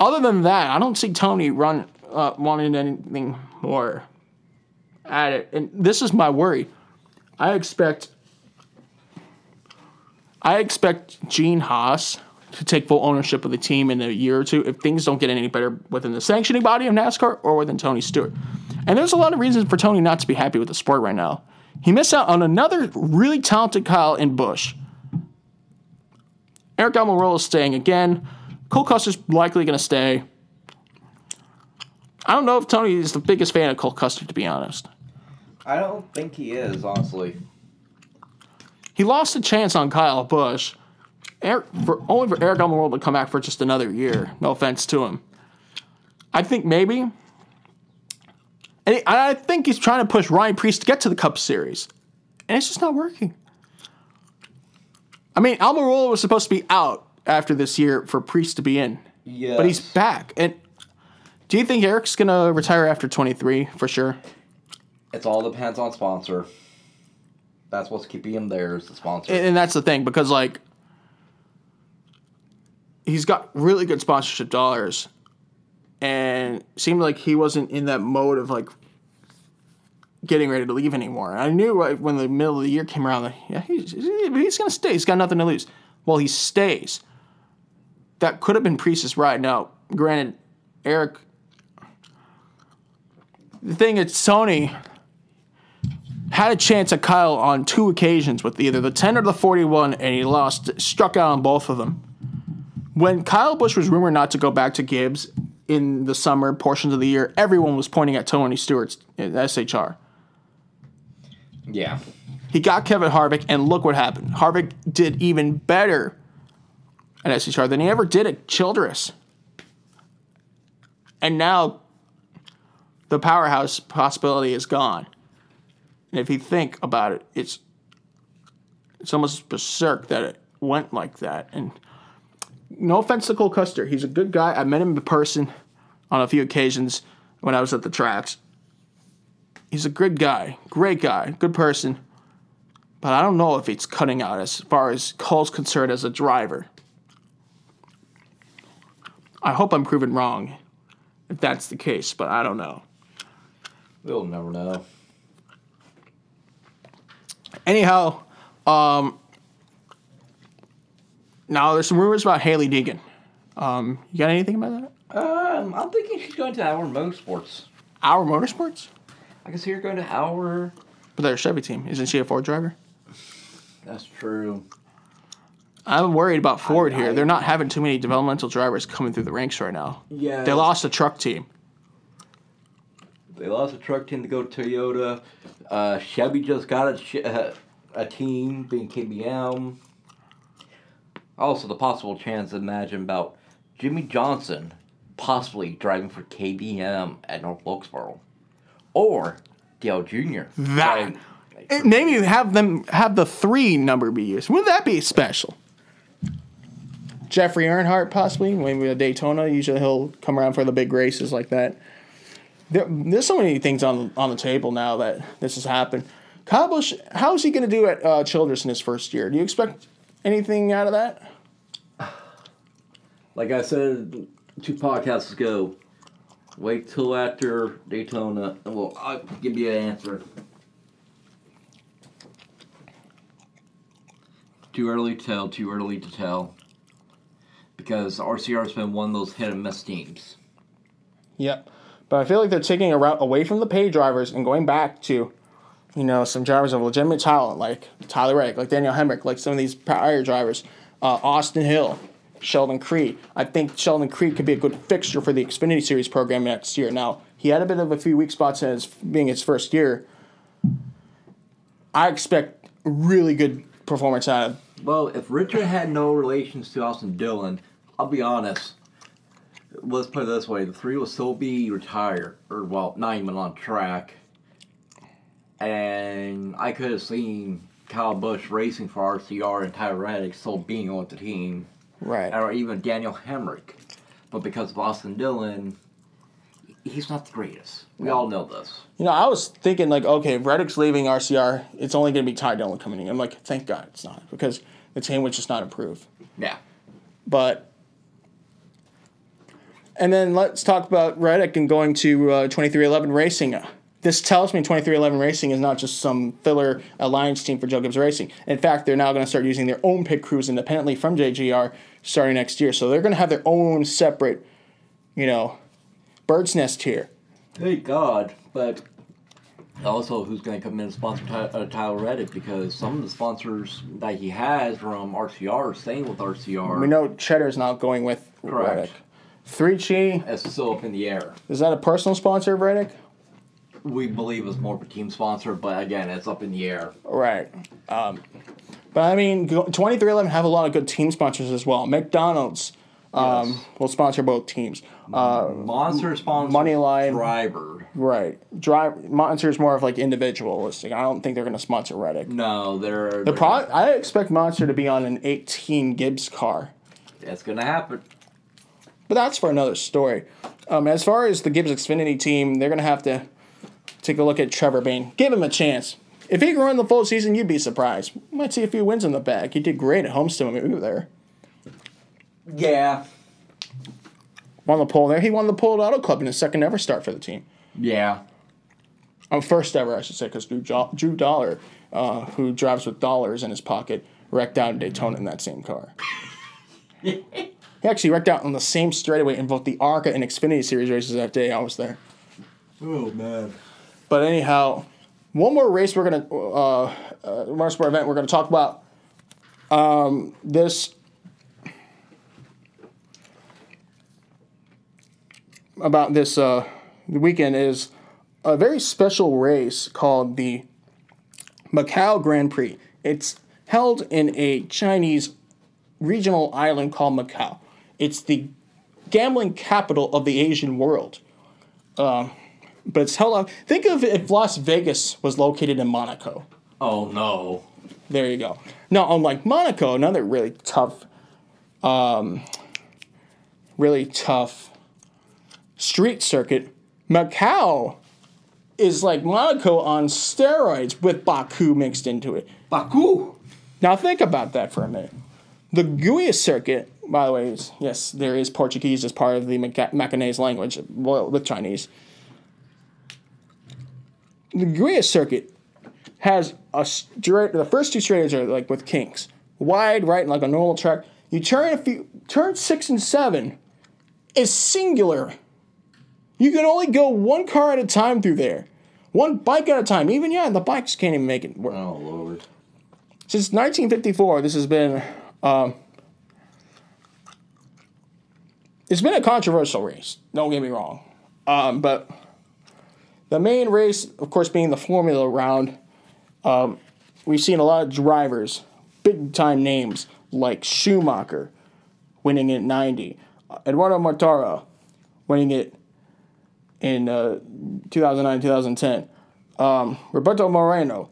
other than that, I don't see Tony run uh, wanting anything more at it. And this is my worry. I expect I expect Gene Haas to take full ownership of the team in a year or two if things don't get any better within the sanctioning body of NASCAR or within Tony Stewart. And there's a lot of reasons for Tony not to be happy with the sport right now. He missed out on another really talented Kyle in Busch. Eric Almirola is staying again. Cole Custer's likely going to stay. I don't know if Tony is the biggest fan of Cole Custer, to be honest. I don't think he is, honestly. He lost a chance on Kyle Busch, Eric, for, only for Eric Almirola to come back for just another year. No offense to him. I think maybe. And he- I think he's trying to push Ryan Preece to get to the Cup Series. And it's just not working. I mean, Almirola was supposed to be out after this year for Preece to be in. Yeah. But he's back. And do you think Eric's going to retire after 23 for sure? It's all depends on sponsor. That's what's keeping him there is the sponsor. and, and that's the thing because like he's got really good sponsorship dollars. And seemed like he wasn't in that mode of like getting ready to leave anymore. I knew like, when the middle of the year came around that yeah he's, he's gonna stay. He's got nothing to lose. Well he stays. That could have been Preece's ride. Now granted eric the thing is sony had a chance at Kyle on two occasions with either the 10 or the 41, and he lost, struck out on both of them. When Kyle Busch was rumored not to go back to Gibbs in the summer portions of the year, everyone was pointing at Tony Stewart's uh, SHR. yeah. He got Kevin Harvick, and look what happened. Harvick did even better at SHR than he ever did at Childress. And now the powerhouse possibility is gone. And if you think about it, it's it's almost berserk that it went like that. And no offense to Cole Custer, he's a good guy. I met him in person on a few occasions when I was at the tracks. He's a good guy, great guy, good person. But I don't know if it's cutting out as far as Cole's concerned as a driver. I hope I'm proven wrong if that's the case, but I don't know. We'll never know. Anyhow, um, now there's some rumors about Hailie Deegan. Um, you got anything about that? Um, I'm thinking she's going to Our Motorsports. Our Motorsports? I can see her going to Our. But they're a Chevy team. Isn't she a Ford driver? That's true. I'm worried about Ford I- here. I- They're not having too many developmental drivers coming through the ranks right now. Yeah. They lost a truck team. They lost a truck team to go to Toyota. Uh, Chevy just got a, uh, a team being KBM. Also, the possible chance, imagine about Jimmie Johnson possibly driving for KBM at North Wilkesboro. Or Dale Jr. That- driving- Eh, Maybe have them have the three number be used. Wouldn't that be special? Jeffrey Earnhardt, possibly, maybe a Daytona. Usually he'll come around for the big races like that. There, there's so many things on on the table now that this has happened. Kyle Busch, how is he going to do at uh, Childress in his first year? Do you expect anything out of that? Like I said two podcasts ago, wait till after Daytona, and we'll I'll give you an answer. Too early to tell. Too early to tell. Because RCR has been one of those hit and miss teams. Yep. But I feel like they're taking a route away from the pay drivers and going back to, you know, some drivers of legitimate talent like Tyler Reddick, like Daniel Hemric, like some of these prior drivers, uh, Austin Hill, Sheldon Creed. I think Sheldon Creed could be a good fixture for the Xfinity Series program next year. Now, he had a bit of a few weak spots his being his first year. I expect really good performance out of Well, if Richard had no relations to Austin Dillon, I'll be honest. Let's put it this way: the three will still be retired, or well, not even on track. And I could have seen Kyle Busch racing for RCR and Tyler Reddick still being on the team, right. or even Daniel Hemric. But because of Austin Dillon, he's not the greatest. We all know this. You know, I was thinking like, okay, if Reddick's leaving RCR, it's only going to be Ty Dillon coming in. I'm like, thank God it's not because the team would just not improve. Yeah. But and then let's talk about Reddick and going to uh, 2311 Racing. This tells me 2311 Racing is not just some filler alliance team for Joe Gibbs Racing. In fact, they're now going to start using their own pit crews independently from JGR starting next year. So they're going to have their own separate, you know, bird's nest here. Thank God. But also, who's going to come in and sponsor Ty- uh, Tyler Reddick? Because some of the sponsors that he has from RCR are staying with RCR. We know Cheddar's not going with Correct. Reddick. 3CHI, It's still up in the air. is that a personal sponsor of Reddick? We believe is more of a team sponsor, but again, it's up in the air. Right. Um, but I mean, 2311 have a lot of good team sponsors as well. McDonald's um, Yes. will sponsor both teams. Uh, Monster sponsor Moneyline. driver. right. Drive Monster's more of like individualistic. I don't think they're going to sponsor Reddick. No, they're The pro- I expect Monster to be on an 18 Gibbs car. That's gonna happen. But that's for another story. Um, as far as the Gibbs Xfinity team, they're going to have to take a look at Trevor Bayne. Give him a chance. If he can run the full season, you'd be surprised. Might see a few wins in the bag. He did great at Homestead when we were there. Yeah. Won the pole there. He won the pole at Auto Club in his second ever start for the team. Yeah. Um, first ever, I should say, because Drew, Jo- Drew Dollar, uh, who drives with dollars in his pocket, wrecked out in Daytona in that same car. he actually wrecked out on the same straightaway in both the ARCA and Xfinity Series races that day I was there. Oh man. But anyhow, one more race we're gonna uh, uh event we're gonna talk about. Um, this about this uh, weekend is a very special race called the Macau Grand Prix. It's held in a Chinese regional island called Macau. It's the gambling capital of the Asian world but it's held up. Think of if Las Vegas was located in Monaco. Oh no. There you go. Now, unlike Monaco, another really tough, um, really tough street circuit, Macau is like Monaco on steroids with Baku mixed into it. Baku. Now think about that for a minute. The Guia circuit, by the way, is, yes, there is Portuguese as part of the Maca- Macanese language, well, with Chinese. The Guia circuit has a straight. The first two straights are like with kinks, wide right and like a normal track. You turn a few, turn six and seven, is singular. You can only go one car at a time through there, one bike at a time. Even yeah, the bikes can't even make it work. Oh lord. Since 1954, this has been um, it's been a controversial race. Don't get me wrong, um, but the main race, of course, being the Formula round, um, we've seen a lot of drivers, big time names like Schumacher, winning it 90, Edoardo Mortara, winning it in uh, 2009 2010, um, Roberto Moreno,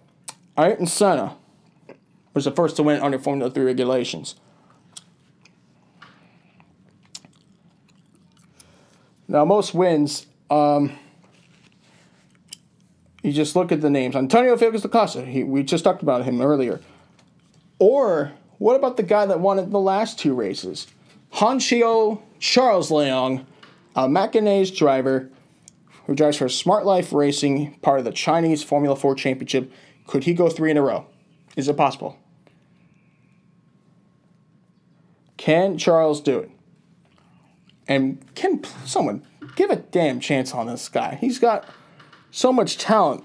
Ayrton Senna was the first to win under Formula 3 regulations. Now, most wins, um, you just look at the names. Antonio Felix da Costa, we just talked about him earlier. Or what about the guy that won the last two races? Hanchio Charles Leong, a Macanese driver who drives for Smart Life Racing, part of the Chinese Formula 4 Championship. Could he go three in a row? Is it possible? Can Charles do it? And can someone give a damn chance on this guy? He's got so much talent.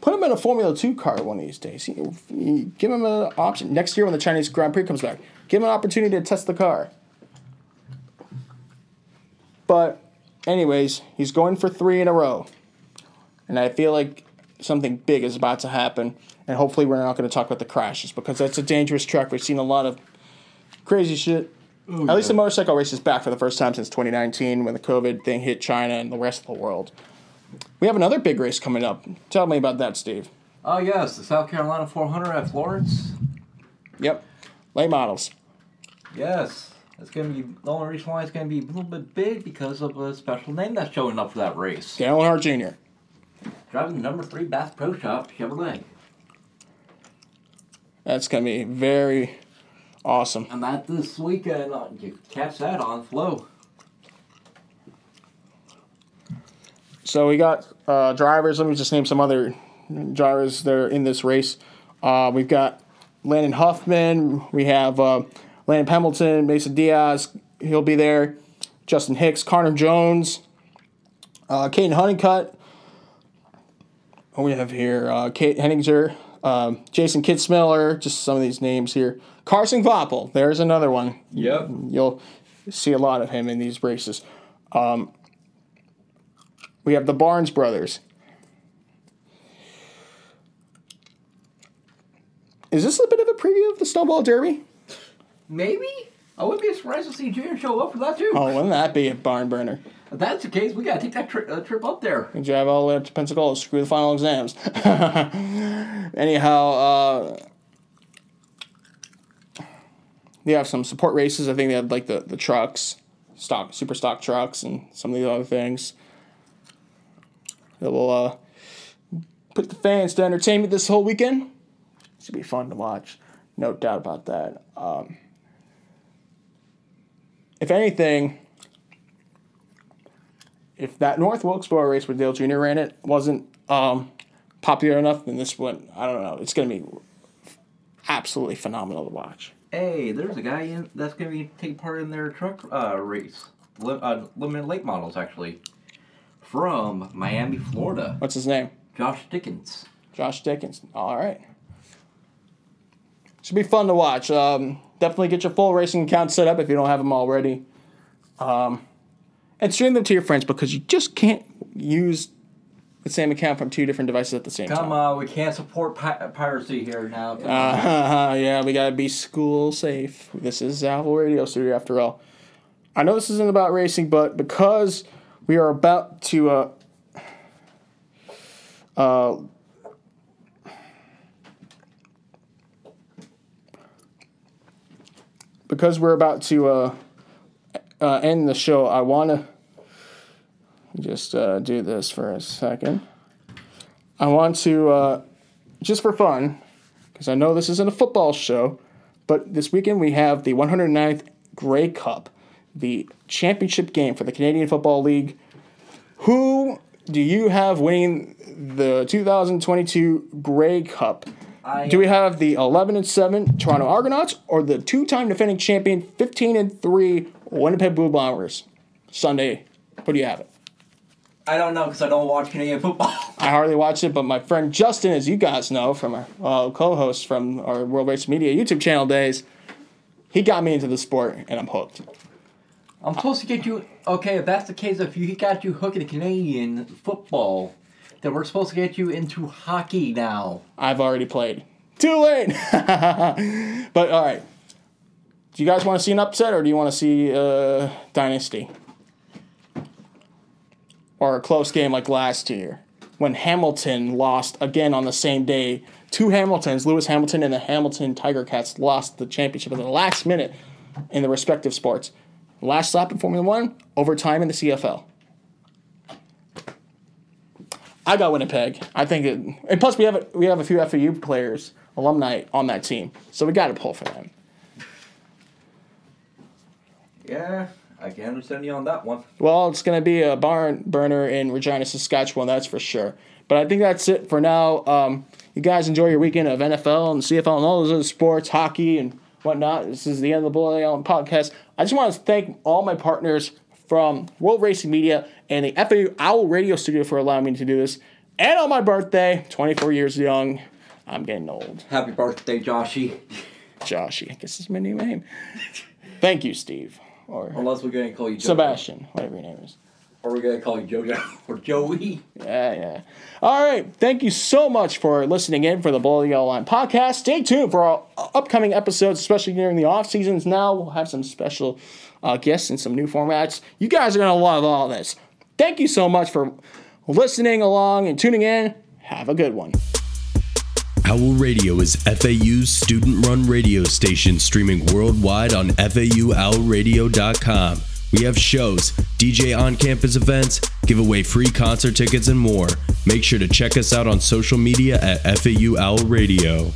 Put him in a Formula 2 car one of these days. Give him an option. Next year when the Chinese Grand Prix comes back, give him an opportunity to test the car. But, anyways, he's going for three in a row. And I feel like something big is about to happen. And hopefully, we're not going to talk about the crashes because that's a dangerous track. We've seen a lot of crazy shit. Oh, At least the motorcycle race is back for the first time since 2019 when the COVID thing hit China and the rest of the world. We have another big race coming up. Tell me about that, Steve. Oh yes, the South Carolina 400 at Florence. Yep. Late models. Yes, it's gonna be the only reason why it's gonna be a little bit big because of a special name that's showing up for that race. Dale Earnhardt Jr. Driving the number three Bass Pro Shop Chevrolet, That's going to be very awesome. and that this weekend uh, you catch that on Flow. So we got uh, drivers. Let me just name some other drivers that are in this race. Uh, we've got Landon Huffman. We have uh, Landon Hamilton, Mason Diaz. He'll be there. Justin Hicks, Connor Jones, uh, Caden Honeycutt. What we have here? Uh, Kate Henninger, um, Jason Kitzmiller. Just some of these names here. Carson Kvapil. There's another one Yep. you'll see a lot of him in these races. Um, we have the Barnes brothers. Is this a bit of a preview of the Snowball Derby? Maybe. I wouldn't be surprised to see Junior show up for that too. Oh, wouldn't that be a barn burner? If that's the case, we gotta take that tri- uh, trip up there. You drive all the way up to Pensacola, screw the final exams. Anyhow, uh, they have some support races. I think they have like the, the trucks, stock, super stock trucks, and some of these other things. That will uh, put the fans to entertainment this whole weekend. It's gonna be fun to watch, no doubt about that. Um, if anything, if that North Wilkesboro race with Dale Jr. ran it wasn't um, popular enough, then this one, I don't know, it's going to be absolutely phenomenal to watch. Hey, there's a guy in, that's gonna be take part in their truck uh, race, Li- uh, limited late models actually, from Miami, Florida. What's his name? Josh Dickens. Josh Dickens. All right. Should be fun to watch. Um, definitely get your full racing account set up if you don't have them already. Um, and stream them to your friends because you just can't use the same account from two different devices at the same Come time. Come on, we can't support pi- piracy here now. Uh, yeah, we gotta be school safe. This is Apple Radio Studio after all. I know this isn't about racing, but because we are about to uh, uh, because we're about to uh, uh, end the show, I want to just uh, do this for a second. I want to uh, just for fun because I know this isn't a football show, but this weekend we have the 109th Grey Cup, the championship game for the Canadian Football League. Who do you have winning the 2022 Grey Cup? I- Do we have the 11 and 7 Toronto Argonauts or the two-time defending champion 15 and 3 Winnipeg Blue Bombers? Sunday, who do you have it? I don't know because I don't watch Canadian football. I hardly watch it, but my friend Justin, as you guys know from our uh, co-host from our World Race Media YouTube channel days, he got me into the sport, and I'm hooked. I'm supposed to get you. Okay, if that's the case, if you got you hooked into Canadian football, then we're supposed to get you into hockey now. I've already played. Too late. but all right. Do you guys want to see an upset, or do you want to see uh, Dynasty, or a close game like last year when Hamilton lost again on the same day two Hamiltons, Lewis Hamilton and the Hamilton Tiger Cats, lost the championship in the last minute in the respective sports. Last lap in Formula One, overtime in the CFL. I got Winnipeg. I think it, and plus we have a, we have a few FAU players, alumni on that team, so we got to pull for them. Yeah, I can understand you on that one. Well, it's going to be a barn burner in Regina, Saskatchewan, that's for sure. But I think that's it for now. Um, you guys enjoy your weekend of NFL and CFL and all those other sports, hockey and whatnot. This is the end of the Bullet Allen podcast. I just want to thank all my partners from World Racing Media and the FAU Owl Radio Studio for allowing me to do this. And on my birthday, 24 years young, I'm getting old. Happy birthday, Joshy. Joshy, I guess is my new name. Thank you, Steve. Or Unless we're gonna call you. Sebastian, whatever your name is. Or we're gonna call you Jojo or Joey. Yeah, yeah. All right. Thank you so much for listening in for the Bullet Yellow Line podcast. Stay tuned for our upcoming episodes, especially during the off seasons. Now we'll have some special uh, guests and some new formats. You guys are gonna love all this. Thank you so much for listening along and tuning in. Have a good one. Owl Radio is FAU's student run radio station streaming worldwide on FAUOwlradio.com. We have shows, DJ on campus events, give away free concert tickets, and more. Make sure to check us out on social media at FAU Owl Radio.